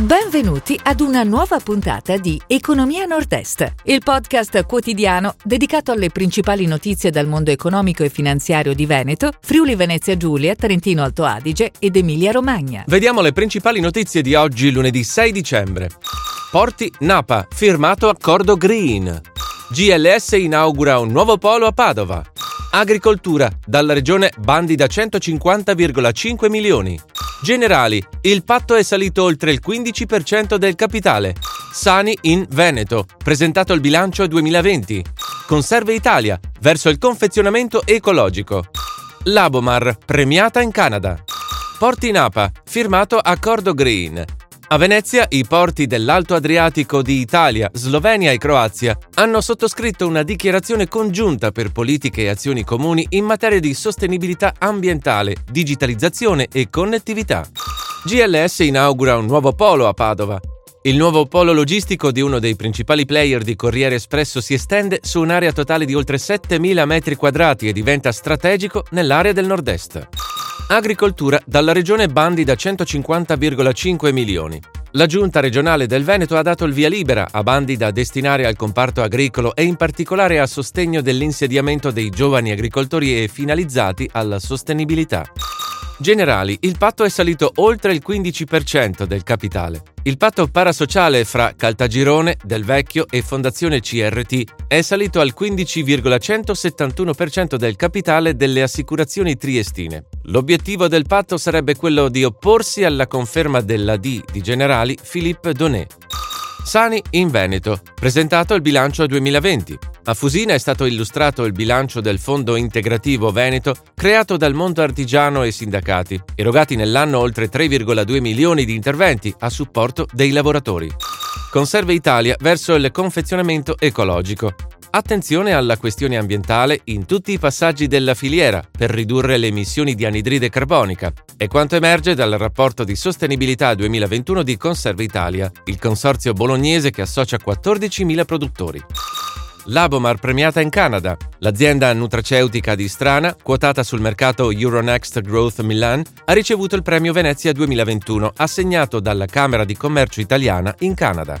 Benvenuti ad una nuova puntata di Economia Nord-Est, il podcast quotidiano dedicato alle principali notizie dal mondo economico e finanziario di Veneto, Friuli Venezia Giulia, Trentino Alto Adige ed Emilia Romagna. Vediamo le principali notizie di oggi, lunedì 6 dicembre. Porti Napa, firmato accordo Green. GLS inaugura un nuovo polo a Padova. Agricoltura, dalla regione bandi da 150,5 milioni. Generali, il patto è salito oltre il 15% del capitale. Sani in Veneto, presentato il bilancio 2020. Conserve Italia, verso il confezionamento ecologico. Labomar, premiata in Canada. Porti Napa, firmato accordo Green. A Venezia i porti dell'Alto Adriatico di Italia, Slovenia e Croazia hanno sottoscritto una dichiarazione congiunta per politiche e azioni comuni in materia di sostenibilità ambientale, digitalizzazione e connettività. GLS inaugura un nuovo polo a Padova. Il nuovo polo logistico di uno dei principali player di Corriere Espresso si estende su un'area totale di oltre 7.000 metri quadrati e diventa strategico nell'area del nord-est. Agricoltura dalla regione bandi da 150,5 milioni. La giunta regionale del Veneto ha dato il via libera a bandi da destinare al comparto agricolo e in particolare a sostegno dell'insediamento dei giovani agricoltori e finalizzati alla sostenibilità. Generali, il patto è salito oltre il 15% del capitale. Il patto parasociale fra Caltagirone, Del Vecchio e Fondazione CRT è salito al 15,171% del capitale delle assicurazioni triestine. L'obiettivo del patto sarebbe quello di opporsi alla conferma della D di Generali Philippe Donet. Sani in Veneto, presentato il bilancio 2020. A Fusina è stato illustrato il bilancio del Fondo Integrativo Veneto, creato dal mondo artigiano e sindacati, erogati nell'anno oltre 3,2 milioni di interventi a supporto dei lavoratori. Conserve Italia verso il confezionamento ecologico. Attenzione alla questione ambientale in tutti i passaggi della filiera per ridurre le emissioni di anidride carbonica. È quanto emerge dal rapporto di sostenibilità 2021 di Conserve Italia, il consorzio bolognese che associa 14.000 produttori. Labomar premiata in Canada. L'azienda nutraceutica di Strana, quotata sul mercato Euronext Growth Milan, ha ricevuto il premio Venezia 2021 assegnato dalla Camera di Commercio italiana in Canada.